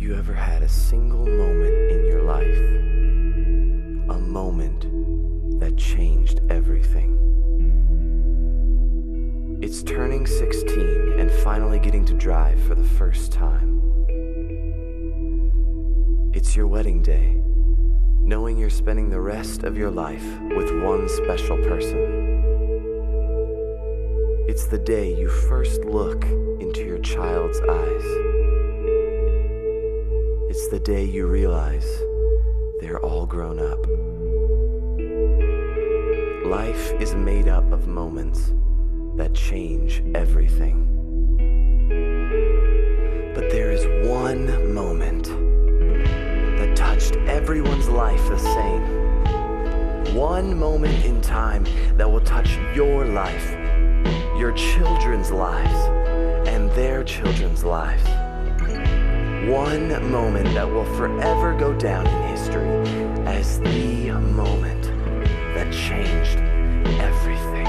you ever had a single moment in your life, a moment that changed everything? It's turning 16 and finally getting to drive for the first time. It's your wedding day, knowing you're spending the rest of your life with one special person. It's the day you first look into your child's eyes. The day you realize they're all grown up. Life is made up of moments that change everything. But there is one moment that touched everyone's life the same. One moment in time that will touch your life, your children's lives, and their children's lives. One moment that will forever go down in history as the moment that changed everything.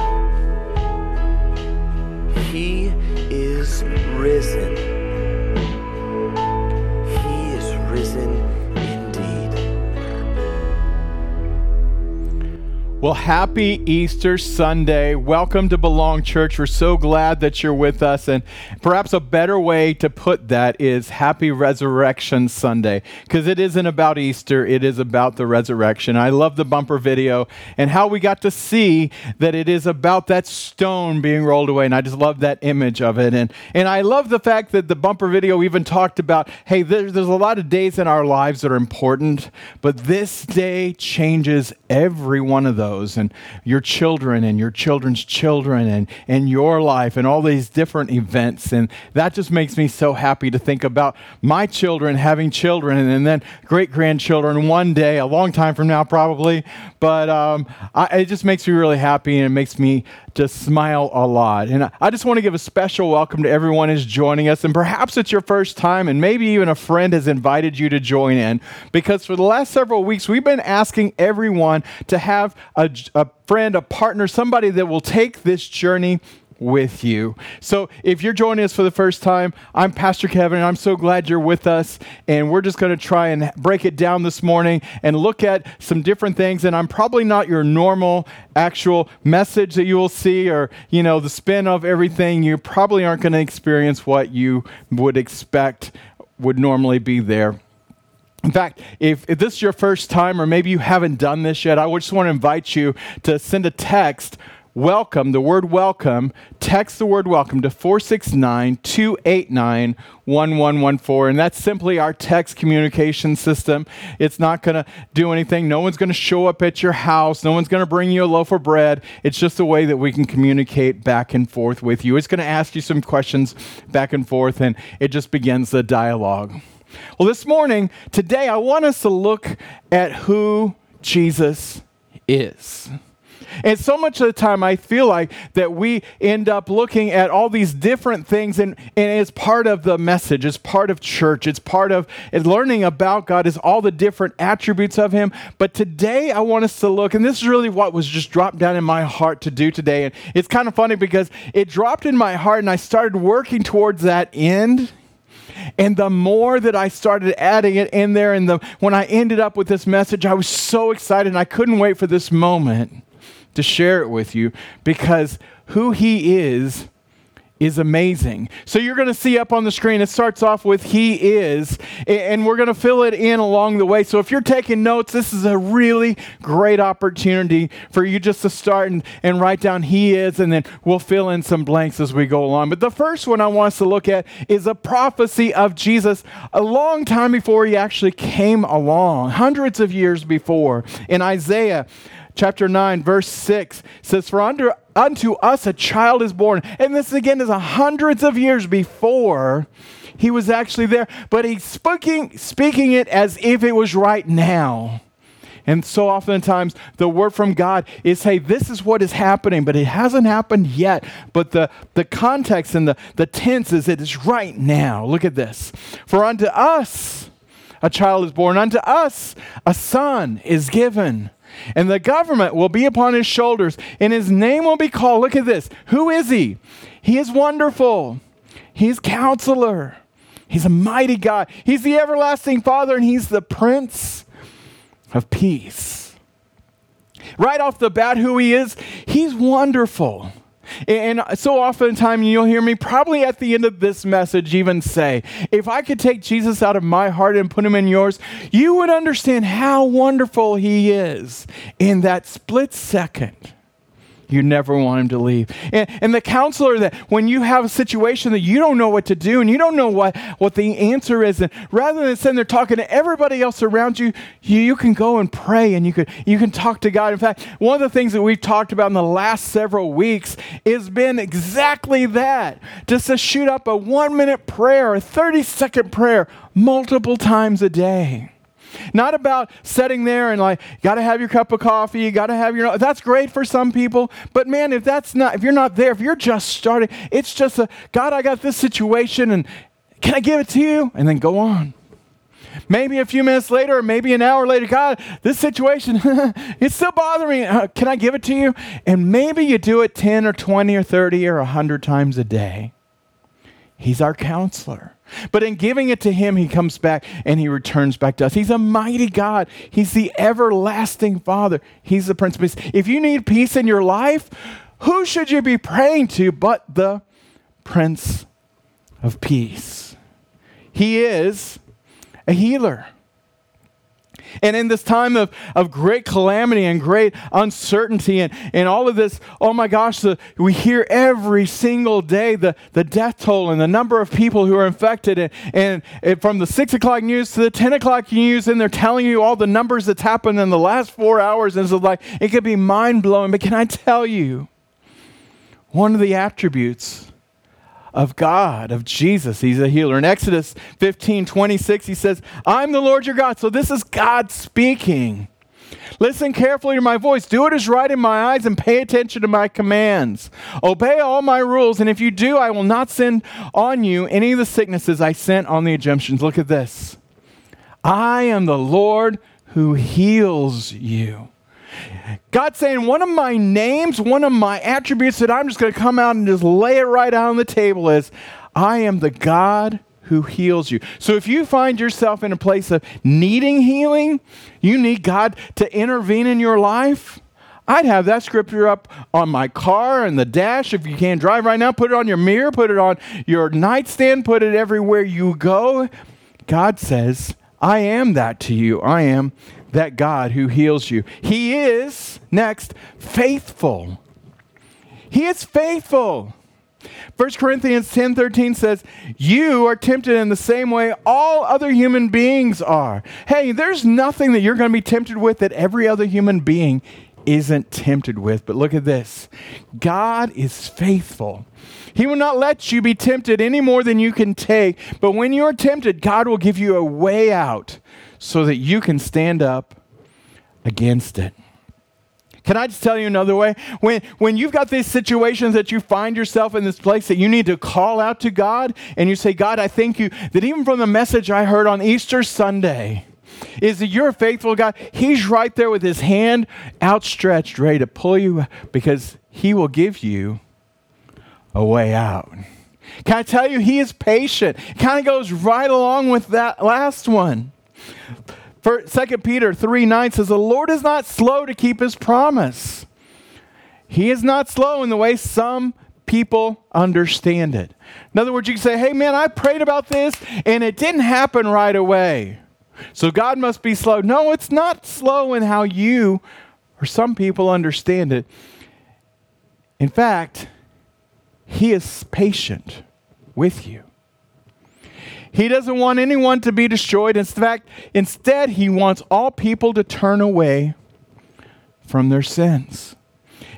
He is risen. Well, happy Easter Sunday. Welcome to Belong Church. We're so glad that you're with us. And perhaps a better way to put that is Happy Resurrection Sunday, because it isn't about Easter, it is about the resurrection. I love the bumper video and how we got to see that it is about that stone being rolled away. And I just love that image of it. And, and I love the fact that the bumper video even talked about hey, there, there's a lot of days in our lives that are important, but this day changes every one of those and your children and your children's children and, and your life and all these different events. And that just makes me so happy to think about my children having children and then great grandchildren one day, a long time from now, probably. But um, I, it just makes me really happy and it makes me just smile a lot. And I, I just want to give a special welcome to everyone who's joining us. And perhaps it's your first time, and maybe even a friend has invited you to join in. Because for the last several weeks, we've been asking everyone to have a friend, a partner, somebody that will take this journey with you. So if you're joining us for the first time, I'm Pastor Kevin, and I'm so glad you're with us. And we're just going to try and break it down this morning and look at some different things. And I'm probably not your normal actual message that you will see or, you know, the spin of everything. You probably aren't going to experience what you would expect would normally be there. In fact, if, if, this is your first time or maybe you haven't done this yet, I just want to invite you to send a text welcome, the word welcome, text the word welcome to 469 289 1114. And that's simply our text communication system. It's not going to do anything. No one's going to show up at your house. No one's going to bring you a loaf of bread. It's just a way that we can communicate back and forth with you. It's going to ask you some questions back and forth, and it just begins the dialogue. Well, this morning, today, I want us to look at who Jesus is. And so much of the time, I feel like that we end up looking at all these different things, and, and it's part of the message, it's part of church, it's part of learning about God, is all the different attributes of Him. But today, I want us to look, and this is really what was just dropped down in my heart to do today. And it's kind of funny because it dropped in my heart, and I started working towards that end. And the more that I started adding it in there, and the, when I ended up with this message, I was so excited and I couldn't wait for this moment to share it with you because who he is is amazing. So you're going to see up on the screen, it starts off with He is, and we're going to fill it in along the way. So if you're taking notes, this is a really great opportunity for you just to start and, and write down He is, and then we'll fill in some blanks as we go along. But the first one I want us to look at is a prophecy of Jesus a long time before He actually came along, hundreds of years before. In Isaiah, chapter 9, verse 6 says, For under, unto us a child is born. And this again is hundreds of years before he was actually there, but he's speaking, speaking it as if it was right now. And so oftentimes the word from God is, hey, this is what is happening, but it hasn't happened yet. But the, the context and the, the tense is it is right now. Look at this. For unto us a child is born, unto us a son is given and the government will be upon his shoulders, and his name will be called. Look at this. Who is he? He is wonderful. He's counselor. He's a mighty God. He's the everlasting Father, and He's the Prince of Peace. Right off the bat, who He is, He's wonderful. And so oftentimes you'll hear me probably at the end of this message even say, if I could take Jesus out of my heart and put him in yours, you would understand how wonderful he is in that split second. You never want him to leave. And, and, the counselor that when you have a situation that you don't know what to do and you don't know what, what the answer is, and rather than sitting there talking to everybody else around you, you, you can go and pray and you can, you can talk to God. In fact, one of the things that we've talked about in the last several weeks has been exactly that. Just to shoot up a one minute prayer, a 30 second prayer multiple times a day. Not about sitting there and like, got to have your cup of coffee, got to have your. That's great for some people, but man, if that's not, if you're not there, if you're just starting, it's just a God, I got this situation, and can I give it to you? And then go on. Maybe a few minutes later, or maybe an hour later, God, this situation, it's still bothering me. Uh, can I give it to you? And maybe you do it 10 or 20 or 30 or 100 times a day. He's our counselor. But in giving it to him, he comes back and he returns back to us. He's a mighty God. He's the everlasting Father. He's the Prince of Peace. If you need peace in your life, who should you be praying to but the Prince of Peace? He is a healer. And in this time of, of great calamity and great uncertainty and, and all of this, oh my gosh, the, we hear every single day the, the death toll and the number of people who are infected. And, and, and from the 6 o'clock news to the 10 o'clock news, and they're telling you all the numbers that's happened in the last four hours. And it's like, it could be mind blowing. But can I tell you, one of the attributes of God, of Jesus. He's a healer. In Exodus 15 26, he says, I'm the Lord your God. So this is God speaking. Listen carefully to my voice. Do what is right in my eyes and pay attention to my commands. Obey all my rules, and if you do, I will not send on you any of the sicknesses I sent on the Egyptians. Look at this. I am the Lord who heals you. God's saying one of my names, one of my attributes that I'm just going to come out and just lay it right out on the table is I am the God who heals you. So if you find yourself in a place of needing healing, you need God to intervene in your life. I'd have that scripture up on my car and the dash. If you can't drive right now, put it on your mirror, put it on your nightstand, put it everywhere you go. God says, I am that to you. I am that God who heals you. He is, next, faithful. He is faithful. 1 Corinthians 10 13 says, You are tempted in the same way all other human beings are. Hey, there's nothing that you're going to be tempted with that every other human being isn't tempted with. But look at this God is faithful. He will not let you be tempted any more than you can take. But when you are tempted, God will give you a way out so that you can stand up against it. Can I just tell you another way? When, when you've got these situations that you find yourself in this place that you need to call out to God and you say, God, I thank you that even from the message I heard on Easter Sunday, is that you're a faithful God. He's right there with his hand outstretched, ready to pull you because he will give you a way out. Can I tell you, he is patient. Kind of goes right along with that last one. 2 Peter 3 9 says, The Lord is not slow to keep his promise. He is not slow in the way some people understand it. In other words, you can say, Hey, man, I prayed about this and it didn't happen right away. So God must be slow. No, it's not slow in how you or some people understand it. In fact, He is patient with you. He doesn't want anyone to be destroyed. In fact, instead, he wants all people to turn away from their sins.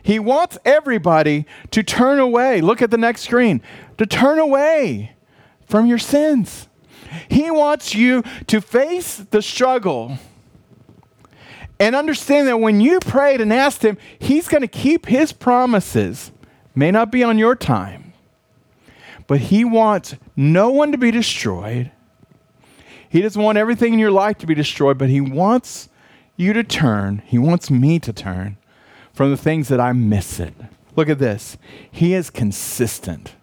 He wants everybody to turn away. Look at the next screen. To turn away from your sins. He wants you to face the struggle and understand that when you prayed and asked Him, He's going to keep His promises. May not be on your time, but He wants no one to be destroyed. He doesn't want everything in your life to be destroyed, but He wants you to turn. He wants me to turn from the things that I miss it. Look at this. He is consistent.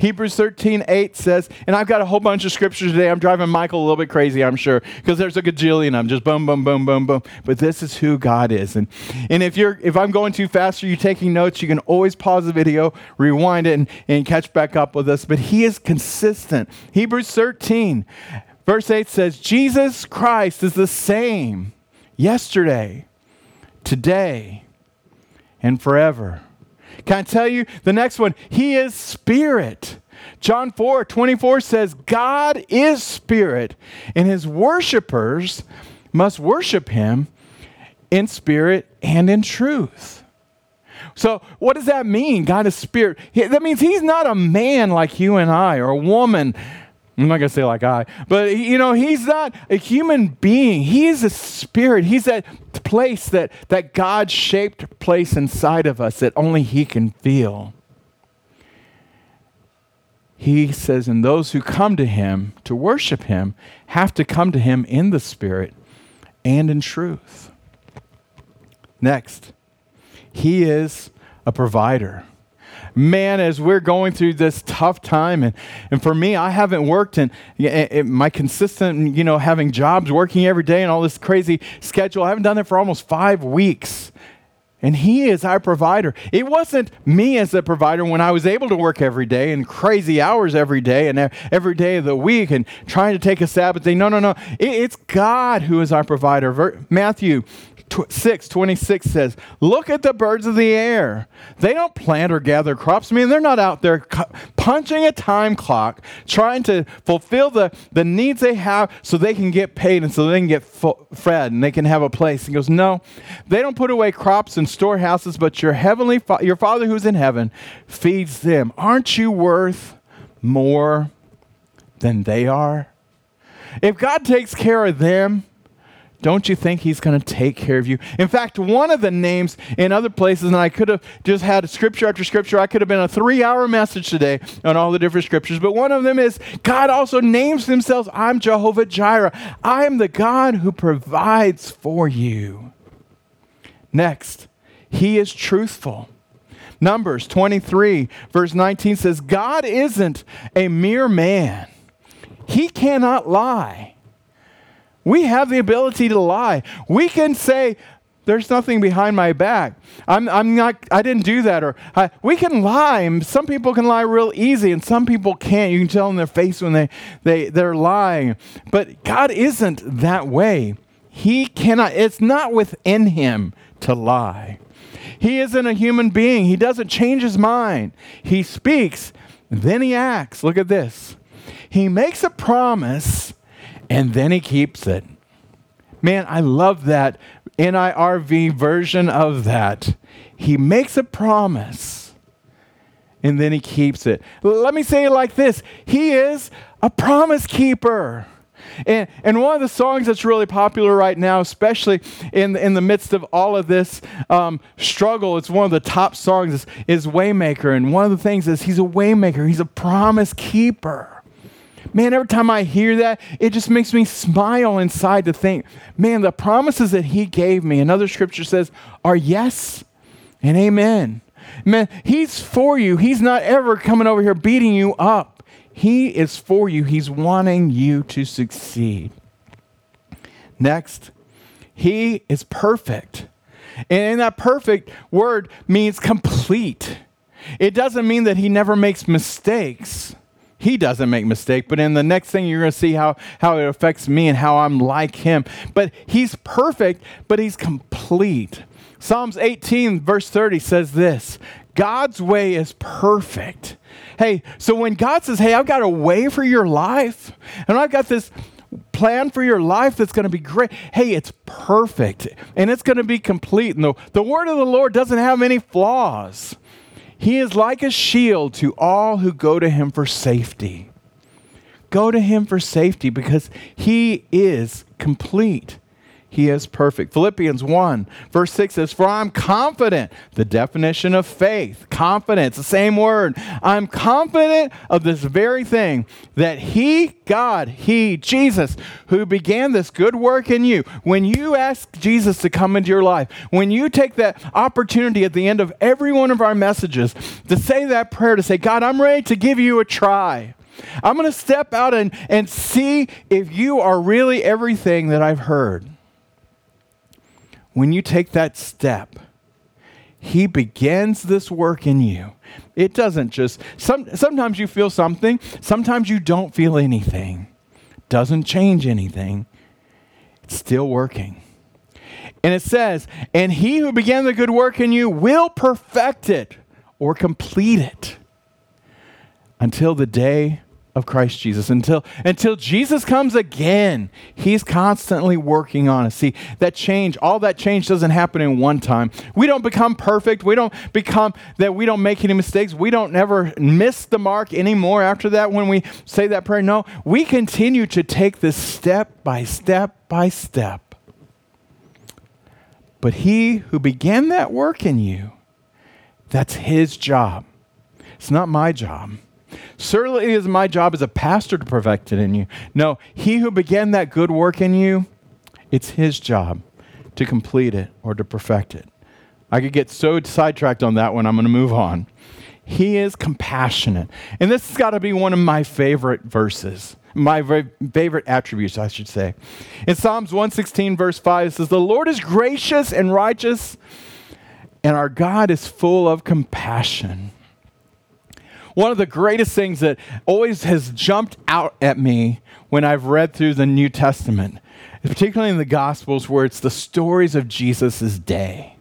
Hebrews 13, 8 says, and I've got a whole bunch of scriptures today. I'm driving Michael a little bit crazy, I'm sure, because there's a gajillion. I'm just boom, boom, boom, boom, boom. But this is who God is. And, and if you're if I'm going too fast or you're taking notes, you can always pause the video, rewind it, and, and catch back up with us. But he is consistent. Hebrews 13, verse 8 says, Jesus Christ is the same yesterday, today, and forever. Can I tell you the next one? He is spirit. John 4 24 says, God is spirit, and his worshipers must worship him in spirit and in truth. So, what does that mean? God is spirit. That means he's not a man like you and I, or a woman I'm not going to say like I, but you know, he's not a human being. He is a spirit. He's that place that, that God shaped place inside of us that only he can feel. He says, and those who come to him to worship him have to come to him in the spirit and in truth. Next, he is a provider man, as we're going through this tough time, and, and for me, I haven't worked in my consistent, you know, having jobs, working every day, and all this crazy schedule. I haven't done that for almost five weeks. And He is our provider. It wasn't me as the provider when I was able to work every day and crazy hours every day and every day of the week and trying to take a Sabbath day. No, no, no. It's God who is our provider. Matthew 6 26 says, Look at the birds of the air. They don't plant or gather crops. I mean, they're not out there punching a time clock trying to fulfill the, the needs they have so they can get paid and so they can get fed and they can have a place. He goes, No, they don't put away crops in storehouses, but your heavenly fa- your Father who's in heaven feeds them. Aren't you worth more than they are? If God takes care of them, don't you think he's going to take care of you? In fact, one of the names in other places, and I could have just had scripture after scripture, I could have been a three hour message today on all the different scriptures, but one of them is God also names himself, I'm Jehovah Jireh. I am the God who provides for you. Next, he is truthful. Numbers 23, verse 19 says, God isn't a mere man, he cannot lie. We have the ability to lie. We can say, there's nothing behind my back. I'm, I'm not, I didn't do that. Or I, we can lie. Some people can lie real easy and some people can't. You can tell in their face when they, they, they're lying. But God isn't that way. He cannot, it's not within him to lie. He isn't a human being. He doesn't change his mind. He speaks, then he acts. Look at this. He makes a promise and then he keeps it. Man, I love that NIRV version of that. He makes a promise and then he keeps it. Let me say it like this He is a promise keeper. And, and one of the songs that's really popular right now, especially in, in the midst of all of this um, struggle, it's one of the top songs, is, is Waymaker. And one of the things is he's a waymaker, he's a promise keeper. Man, every time I hear that, it just makes me smile inside to think, man, the promises that he gave me, another scripture says, are yes and amen. Man, he's for you. He's not ever coming over here beating you up. He is for you. He's wanting you to succeed. Next, he is perfect. And that perfect word means complete. It doesn't mean that he never makes mistakes he doesn't make mistake but in the next thing you're going to see how, how it affects me and how i'm like him but he's perfect but he's complete psalms 18 verse 30 says this god's way is perfect hey so when god says hey i've got a way for your life and i've got this plan for your life that's going to be great. Hey, it's perfect and it's going to be complete. And the, the word of the Lord doesn't have any flaws. He is like a shield to all who go to him for safety. Go to him for safety because he is complete. He is perfect. Philippians 1, verse 6 says, For I'm confident, the definition of faith, confidence, the same word. I'm confident of this very thing that He, God, He, Jesus, who began this good work in you, when you ask Jesus to come into your life, when you take that opportunity at the end of every one of our messages to say that prayer, to say, God, I'm ready to give you a try. I'm going to step out and, and see if you are really everything that I've heard when you take that step, he begins this work in you. It doesn't just, some, sometimes you feel something, sometimes you don't feel anything. Doesn't change anything. It's still working. And it says, and he who began the good work in you will perfect it or complete it until the day of Christ Jesus until until Jesus comes again. He's constantly working on us. See, that change, all that change doesn't happen in one time. We don't become perfect. We don't become that we don't make any mistakes. We don't never miss the mark anymore after that when we say that prayer. No, we continue to take this step by step by step. But he who began that work in you, that's his job. It's not my job. Certainly it is my job as a pastor to perfect it in you. No, he who began that good work in you, it's his job to complete it or to perfect it. I could get so sidetracked on that one, I'm going to move on. He is compassionate. And this has got to be one of my favorite verses, my favorite attributes, I should say. In Psalms 116, verse 5, it says, The Lord is gracious and righteous, and our God is full of compassion. One of the greatest things that always has jumped out at me when I've read through the New Testament, particularly in the Gospels, where it's the stories of Jesus' day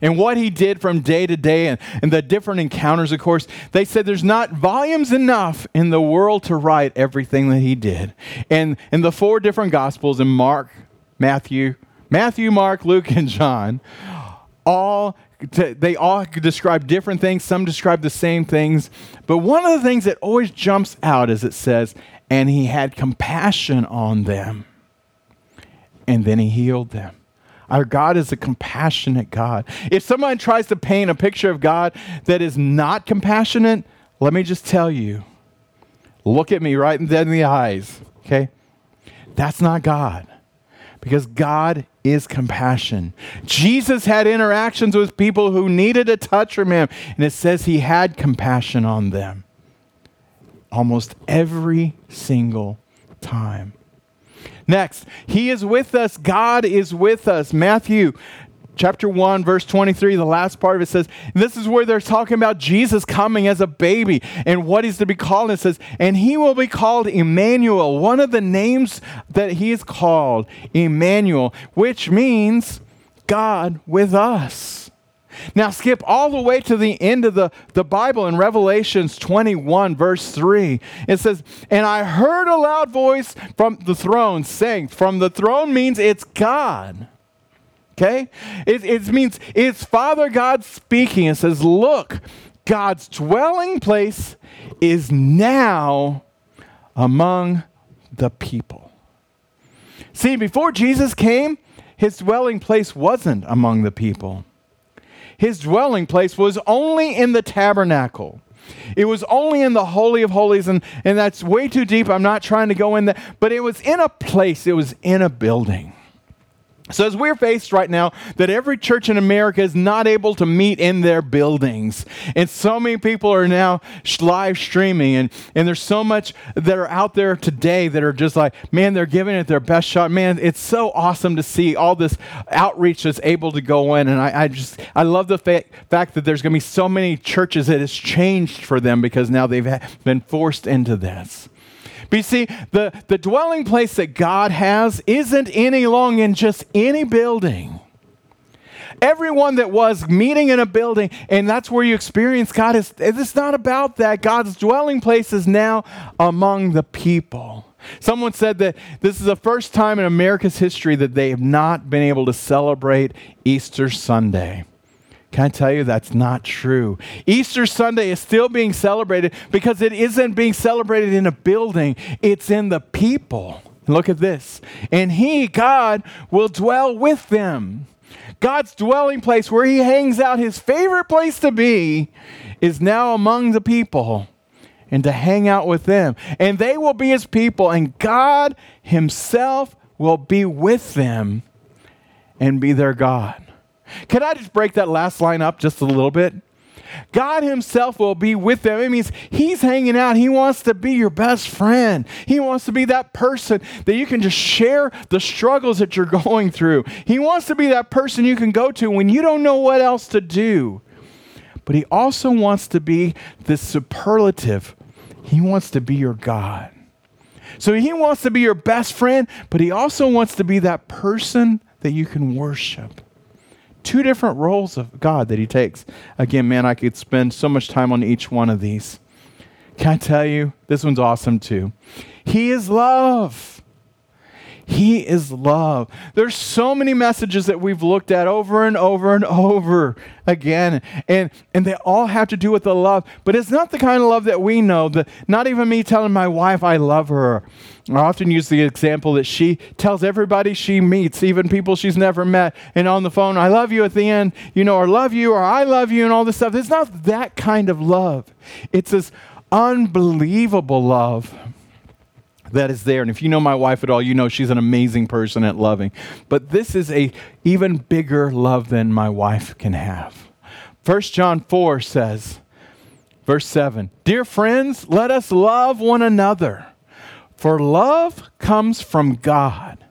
and what he did from day to day and, and the different encounters, of course, they said there's not volumes enough in the world to write everything that he did. And in the four different Gospels, in Mark, Matthew, Matthew, Mark, Luke, and John, all to, they all describe different things. Some describe the same things. But one of the things that always jumps out is it says, and he had compassion on them. And then he healed them. Our God is a compassionate God. If someone tries to paint a picture of God that is not compassionate, let me just tell you look at me right in the eyes, okay? That's not God because God is compassion. Jesus had interactions with people who needed a touch from him, and it says he had compassion on them almost every single time. Next, he is with us. God is with us. Matthew chapter 1, verse 23, the last part of it says, this is where they're talking about Jesus coming as a baby and what he's to be called. It says, and he will be called Emmanuel, one of the names that he is called, Emmanuel, which means God with us. Now, skip all the way to the end of the, the Bible in Revelations 21, verse 3. It says, And I heard a loud voice from the throne saying, From the throne means it's God Okay? It, it means it's Father God speaking. It says, Look, God's dwelling place is now among the people. See, before Jesus came, his dwelling place wasn't among the people. His dwelling place was only in the tabernacle. It was only in the Holy of Holies, and, and that's way too deep. I'm not trying to go in there, but it was in a place, it was in a building. So, as we're faced right now that every church in America is not able to meet in their buildings, and so many people are now live streaming, and, and there's so much that are out there today that are just like, man, they're giving it their best shot. Man, it's so awesome to see all this outreach that's able to go in. And I, I just, I love the fa- fact that there's going to be so many churches that has changed for them because now they've been forced into this. But you see, the, the dwelling place that God has isn't any longer in just any building. Everyone that was meeting in a building, and that's where you experience God, is it's not about that. God's dwelling place is now among the people. Someone said that this is the first time in America's history that they have not been able to celebrate Easter Sunday. Can I tell you that's not true? Easter Sunday is still being celebrated because it isn't being celebrated in a building, it's in the people. Look at this. And he, God, will dwell with them. God's dwelling place, where he hangs out, his favorite place to be, is now among the people and to hang out with them. And they will be his people, and God himself will be with them and be their God. Can I just break that last line up just a little bit? God Himself will be with them. It means He's hanging out. He wants to be your best friend. He wants to be that person that you can just share the struggles that you're going through. He wants to be that person you can go to when you don't know what else to do. But He also wants to be this superlative. He wants to be your God. So He wants to be your best friend, but He also wants to be that person that you can worship two different roles of God that he takes. Again, man, I could spend so much time on each one of these. Can I tell you, this one's awesome too. He is love. He is love. There's so many messages that we've looked at over and over and over again, and, and they all have to do with the love. But it's not the kind of love that we know. The, not even me telling my wife I love her. I often use the example that she tells everybody she meets, even people she's never met, and on the phone, I love you at the end, you know, or love you, or I love you, and all this stuff. It's not that kind of love. It's this unbelievable love that is there. And if you know my wife at all, you know she's an amazing person at loving. But this is a even bigger love than my wife can have. 1 John 4 says, verse 7, Dear friends, let us love one another, for love comes from God.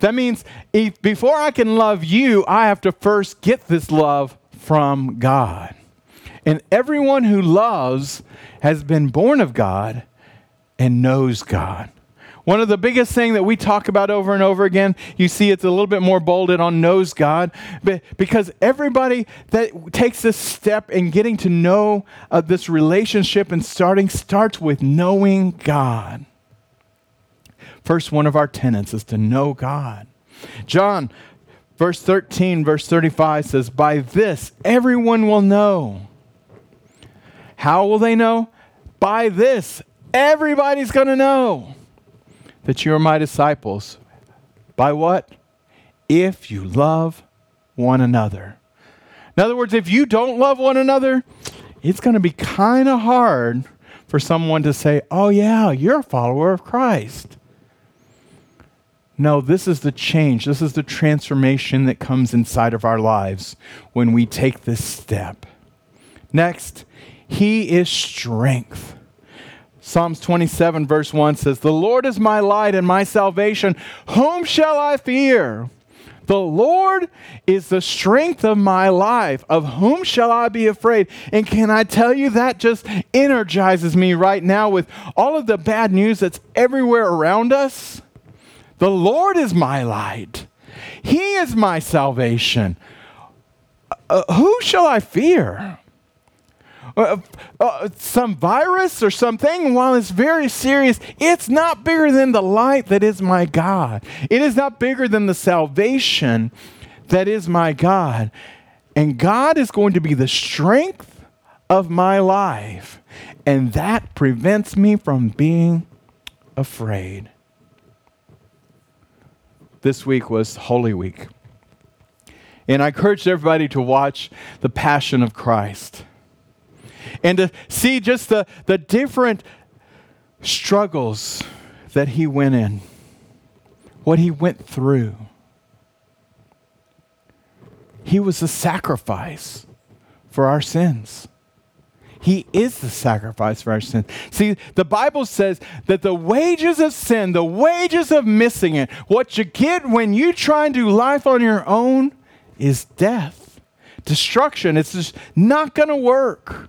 That means if, before I can love you, I have to first get this love from God. And everyone who loves has been born of God and knows God. One of the biggest thing that we talk about over and over again, you see it's a little bit more bolded on knows God, but because everybody that takes this step in getting to know uh, this relationship and starting starts with knowing God. First one of our tenets is to know God. John verse 13 verse 35 says, "By this everyone will know." How will they know? By this Everybody's going to know that you are my disciples. By what? If you love one another. In other words, if you don't love one another, it's going to be kind of hard for someone to say, Oh, yeah, you're a follower of Christ. No, this is the change. This is the transformation that comes inside of our lives when we take this step. Next, He is strength. Psalms 27, verse 1 says, The Lord is my light and my salvation. Whom shall I fear? The Lord is the strength of my life. Of whom shall I be afraid? And can I tell you that just energizes me right now with all of the bad news that's everywhere around us? The Lord is my light, He is my salvation. Uh, who shall I fear? Uh, uh, some virus or something, while it's very serious, it's not bigger than the light that is my God. It is not bigger than the salvation that is my God. And God is going to be the strength of my life. And that prevents me from being afraid. This week was Holy Week. And I encouraged everybody to watch The Passion of Christ and to see just the, the different struggles that he went in, what he went through. He was a sacrifice for our sins. He is the sacrifice for our sins. See, the Bible says that the wages of sin, the wages of missing it, what you get when you try and do life on your own is death, destruction. It's just not going to work.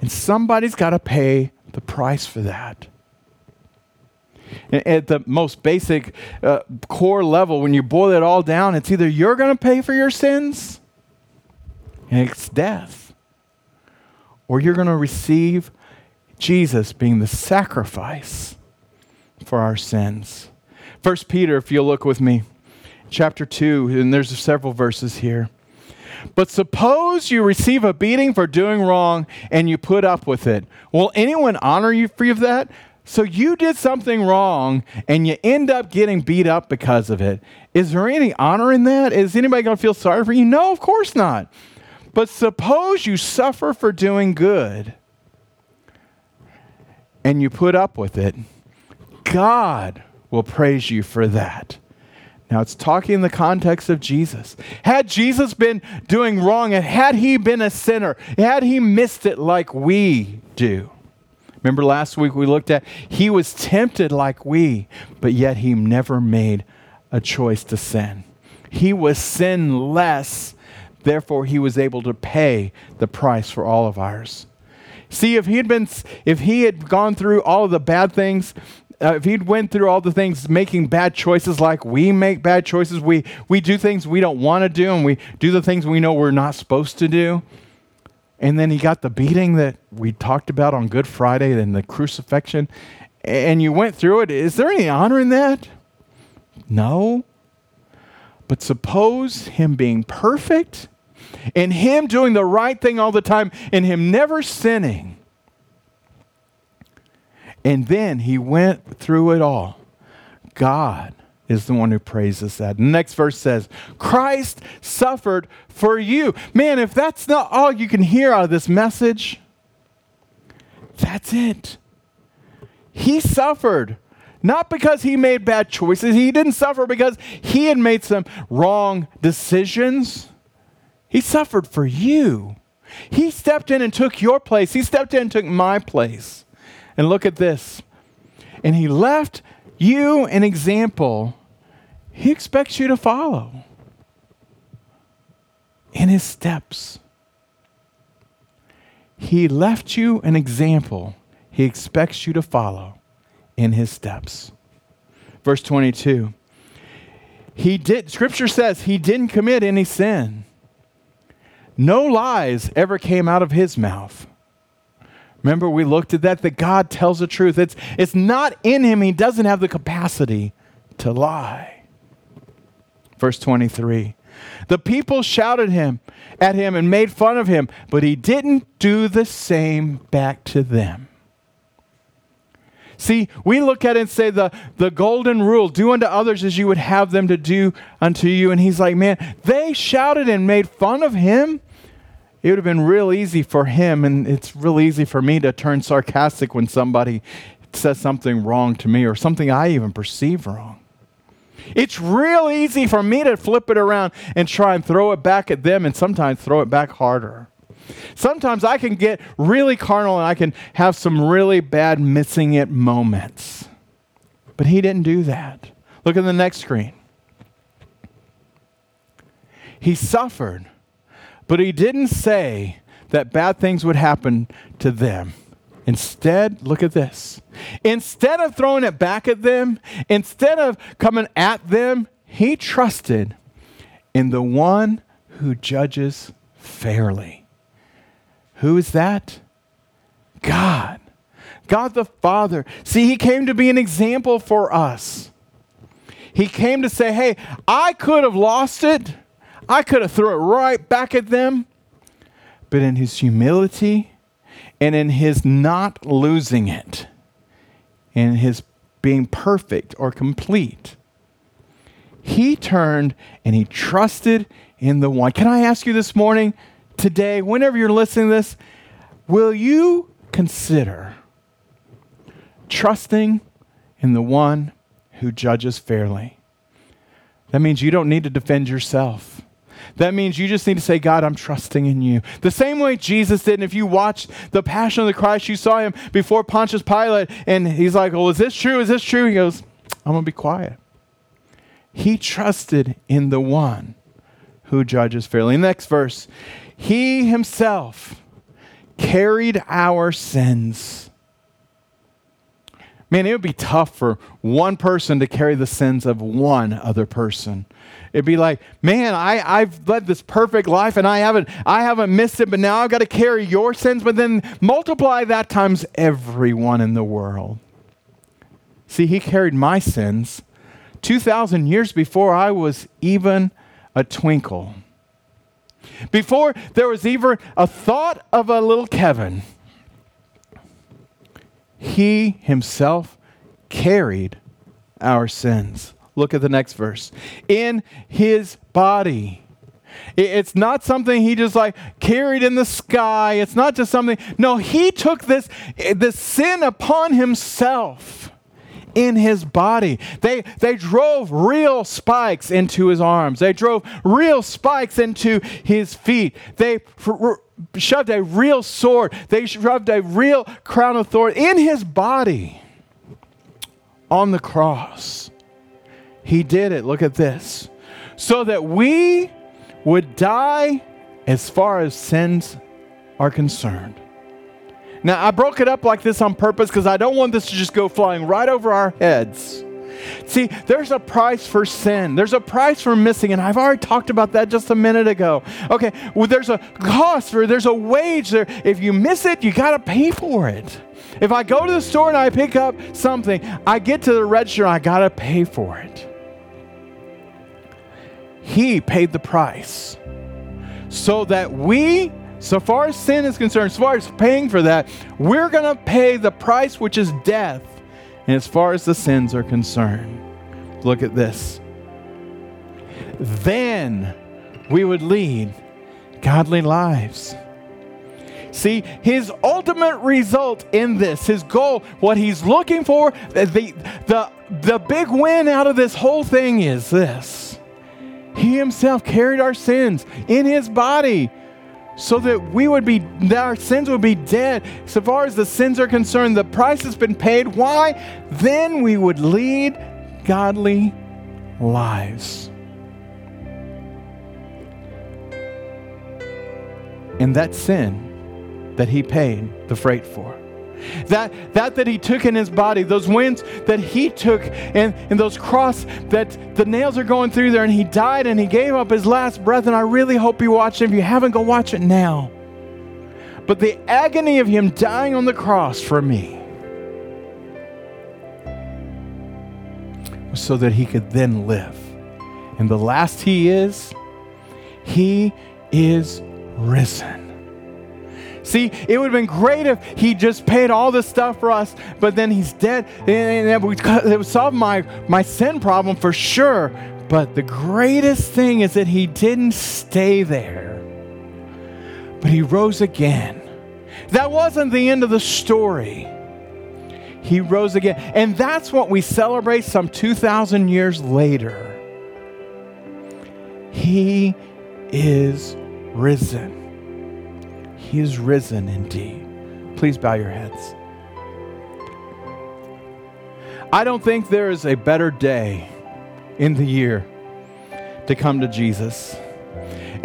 And somebody's got to pay the price for that. At the most basic uh, core level, when you boil it all down, it's either you're going to pay for your sins, and it's death, or you're going to receive Jesus being the sacrifice for our sins. First Peter, if you'll look with me, chapter 2, and there's several verses here. But suppose you receive a beating for doing wrong and you put up with it. Will anyone honor you for that? So you did something wrong and you end up getting beat up because of it. Is there any honor in that? Is anybody going to feel sorry for you? No, of course not. But suppose you suffer for doing good and you put up with it. God will praise you for that. Now, it's talking in the context of Jesus. Had Jesus been doing wrong and had he been a sinner, had he missed it like we do? Remember last week we looked at he was tempted like we, but yet he never made a choice to sin. He was sinless, therefore he was able to pay the price for all of ours. See, if he had been, if he had gone through all of the bad things uh, if he'd went through all the things making bad choices like we make bad choices we we do things we don't want to do and we do the things we know we're not supposed to do. And then he got the beating that we talked about on good friday and the crucifixion. And you went through it. Is there any honor in that? No. But suppose him being perfect and him doing the right thing all the time and him never sinning and then he went through it all. God is the one who praises that. The next verse says, Christ suffered for you. Man, if that's not all you can hear out of this message, that's it. He suffered. Not because he made bad choices. He didn't suffer because he had made some wrong decisions. He suffered for you. He stepped in and took your place. He stepped in and took my place. And look at this. And he left you an example he expects you to follow in his steps. He left you an example he expects you to follow in his steps. Verse 22. He did scripture says he didn't commit any sin. No lies ever came out of his mouth. Remember, we looked at that, that God tells the truth. It's, it's not in him, he doesn't have the capacity to lie. Verse 23 The people shouted him at him and made fun of him, but he didn't do the same back to them. See, we look at it and say the, the golden rule do unto others as you would have them to do unto you. And he's like, man, they shouted and made fun of him it would have been real easy for him, and it's real easy for me to turn sarcastic when somebody says something wrong to me or something I even perceive wrong. It's real easy for me to flip it around and try and throw it back at them and sometimes throw it back harder. Sometimes I can get really carnal and I can have some really bad missing it moments. But he didn't do that. Look at the next screen. He suffered but he didn't say that bad things would happen to them. Instead, look at this. Instead of throwing it back at them, instead of coming at them, he trusted in the one who judges fairly. Who is that? God. God the Father. See, he came to be an example for us. He came to say, hey, I could have lost it. I could have threw it right back at them. But in his humility and in his not losing it, in his being perfect or complete, he turned and he trusted in the one. Can I ask you this morning, today, whenever you're listening to this, will you consider trusting in the one who judges fairly? That means you don't need to defend yourself. That means you just need to say, God, I'm trusting in you. The same way Jesus did. And if you watched the Passion of the Christ, you saw him before Pontius Pilate, and he's like, Well, is this true? Is this true? He goes, I'm going to be quiet. He trusted in the one who judges fairly. Next verse, he himself carried our sins. Man, it would be tough for one person to carry the sins of one other person. It'd be like, man, I, I've led this perfect life and I haven't, I haven't missed it, but now I've got to carry your sins, but then multiply that times everyone in the world. See, he carried my sins 2,000 years before I was even a twinkle. Before there was even a thought of a little Kevin, he himself carried our sins. Look at the next verse. In his body. It's not something he just like carried in the sky. It's not just something. No, he took this, this sin upon himself in his body. They, they drove real spikes into his arms. They drove real spikes into his feet. They shoved a real sword. They shoved a real crown of thorns in his body on the cross. He did it. Look at this. So that we would die as far as sins are concerned. Now, I broke it up like this on purpose because I don't want this to just go flying right over our heads. See, there's a price for sin. There's a price for missing, and I've already talked about that just a minute ago. Okay, well, there's a cost or there's a wage there. If you miss it, you got to pay for it. If I go to the store and I pick up something, I get to the register, and I got to pay for it. He paid the price so that we so far as sin is concerned, so far as paying for that, we're going to pay the price, which is death. And as far as the sins are concerned, look at this. Then we would lead godly lives. See, his ultimate result in this, his goal, what he's looking for, the, the, the big win out of this whole thing is this. He himself carried our sins in his body so that we would be that our sins would be dead. So far as the sins are concerned the price has been paid. Why? Then we would lead godly lives. And that sin that he paid the freight for that, that that he took in his body, those winds that he took, and, and those cross that the nails are going through there, and he died and he gave up his last breath. And I really hope you watch it. If you haven't, go watch it now. But the agony of him dying on the cross for me was so that he could then live. And the last he is, he is risen. See, it would have been great if he just paid all this stuff for us, but then he's dead. And it would solve my, my sin problem for sure. But the greatest thing is that he didn't stay there, but he rose again. That wasn't the end of the story. He rose again. And that's what we celebrate some 2,000 years later. He is risen. He is risen indeed. Please bow your heads. I don't think there is a better day in the year to come to Jesus.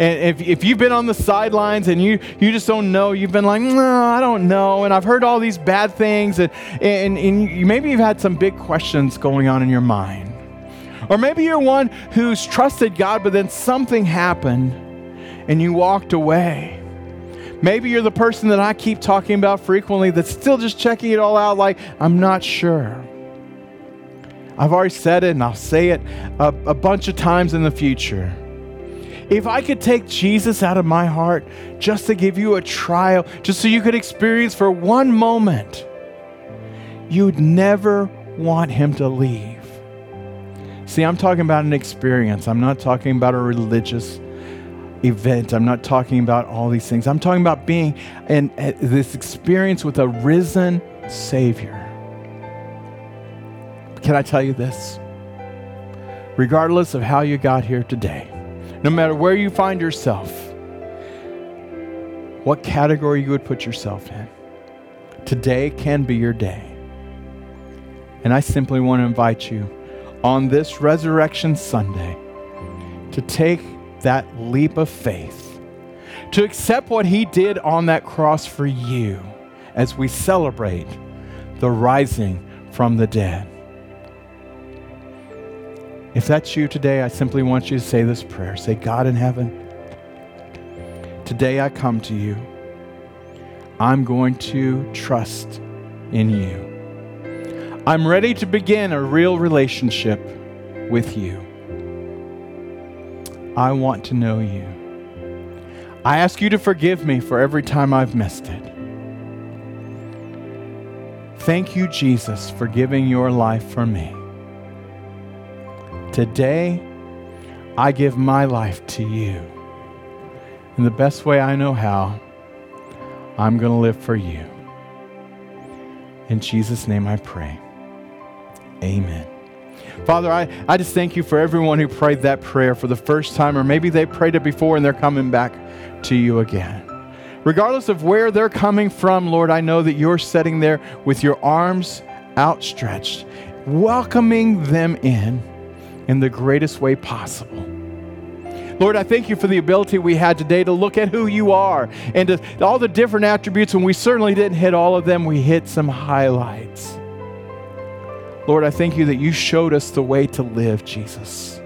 And if, if you've been on the sidelines and you, you just don't know, you've been like, no, I don't know. And I've heard all these bad things. And, and, and you, maybe you've had some big questions going on in your mind. Or maybe you're one who's trusted God, but then something happened and you walked away. Maybe you're the person that I keep talking about frequently that's still just checking it all out, like, I'm not sure. I've already said it and I'll say it a, a bunch of times in the future. If I could take Jesus out of my heart just to give you a trial, just so you could experience for one moment, you'd never want him to leave. See, I'm talking about an experience. I'm not talking about a religious event. I'm not talking about all these things. I'm talking about being in this experience with a risen Savior. Can I tell you this? Regardless of how you got here today, no matter where you find yourself, what category you would put yourself in, today can be your day. And I simply want to invite you on this Resurrection Sunday to take that leap of faith, to accept what He did on that cross for you as we celebrate the rising from the dead. If that's you today, I simply want you to say this prayer. Say, God in heaven, today I come to you. I'm going to trust in you. I'm ready to begin a real relationship with you. I want to know you. I ask you to forgive me for every time I've missed it. Thank you, Jesus, for giving your life for me. Today, I give my life to you. In the best way I know how, I'm going to live for you. In Jesus' name I pray. Amen. Father, I, I just thank you for everyone who prayed that prayer for the first time, or maybe they prayed it before and they're coming back to you again. Regardless of where they're coming from, Lord, I know that you're sitting there with your arms outstretched, welcoming them in in the greatest way possible. Lord, I thank you for the ability we had today to look at who you are and to, all the different attributes, and we certainly didn't hit all of them. We hit some highlights. Lord, I thank you that you showed us the way to live, Jesus.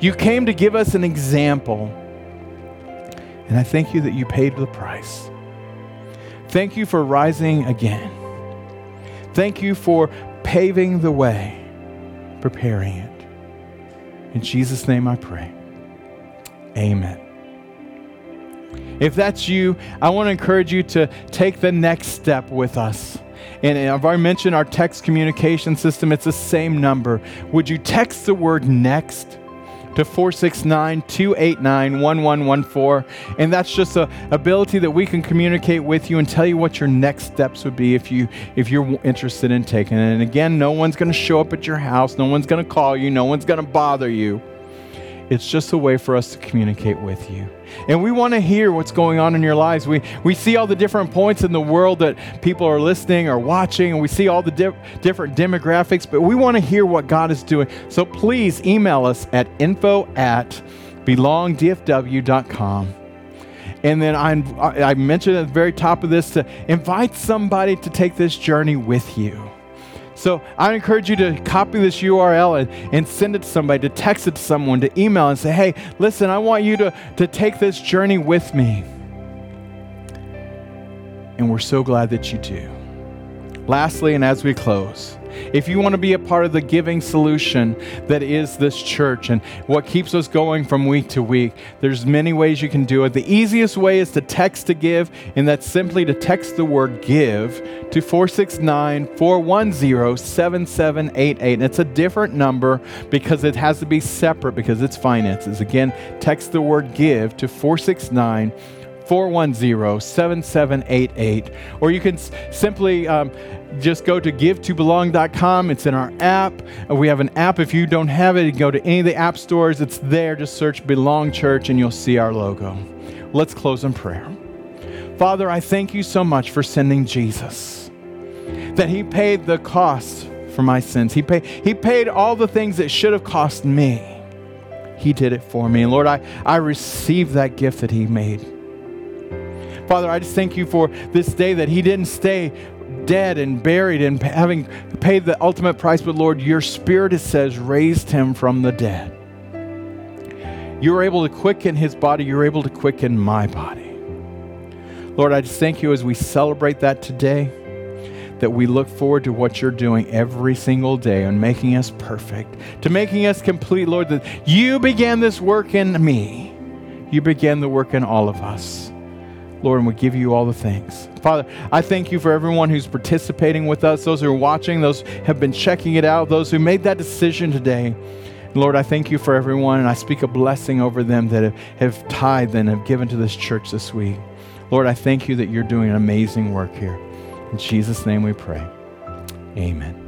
You came to give us an example and I thank you that you paid the price. Thank you for rising again. Thank you for paving the way, preparing it. In Jesus' name I pray. Amen. If that's you, I want to encourage you to take the next step with us. And I've already mentioned our text communication system, it's the same number. Would you text the word next? to 469 289 1114. And that's just a ability that we can communicate with you and tell you what your next steps would be if, you, if you're interested in taking it. And again, no one's going to show up at your house, no one's going to call you, no one's going to bother you. It's just a way for us to communicate with you. And we want to hear what's going on in your lives. We, we see all the different points in the world that people are listening or watching, and we see all the di- different demographics, but we want to hear what God is doing. So please email us at info at belongdfw.com. And then I, I mentioned at the very top of this to invite somebody to take this journey with you. So I encourage you to copy this URL and, and send it to somebody, to text it to someone, to email and say, hey, listen, I want you to, to take this journey with me. And we're so glad that you do. Lastly, and as we close, if you want to be a part of the giving solution that is this church and what keeps us going from week to week, there's many ways you can do it. The easiest way is to text to give, and that's simply to text the word give to 469 410 7788. And it's a different number because it has to be separate because it's finances. Again, text the word give to 469 410 7788. Or you can s- simply um, just go to givetobelong.com. It's in our app. Uh, We have an app. If you don't have it, go to any of the app stores. It's there. Just search Belong Church and you'll see our logo. Let's close in prayer. Father, I thank you so much for sending Jesus, that He paid the cost for my sins. He paid, he paid all the things that should have cost me. He did it for me. And Lord, I, I receive that gift that He made. Father, I just thank you for this day that He didn't stay dead and buried and having paid the ultimate price, but Lord, your Spirit, it says, raised Him from the dead. You were able to quicken His body, you're able to quicken my body. Lord, I just thank you as we celebrate that today, that we look forward to what you're doing every single day and making us perfect, to making us complete, Lord, that you began this work in me. You began the work in all of us. Lord, and we give you all the thanks. Father, I thank you for everyone who's participating with us, those who are watching, those have been checking it out, those who made that decision today. Lord, I thank you for everyone, and I speak a blessing over them that have, have tithed and have given to this church this week. Lord, I thank you that you're doing an amazing work here. In Jesus' name we pray. Amen.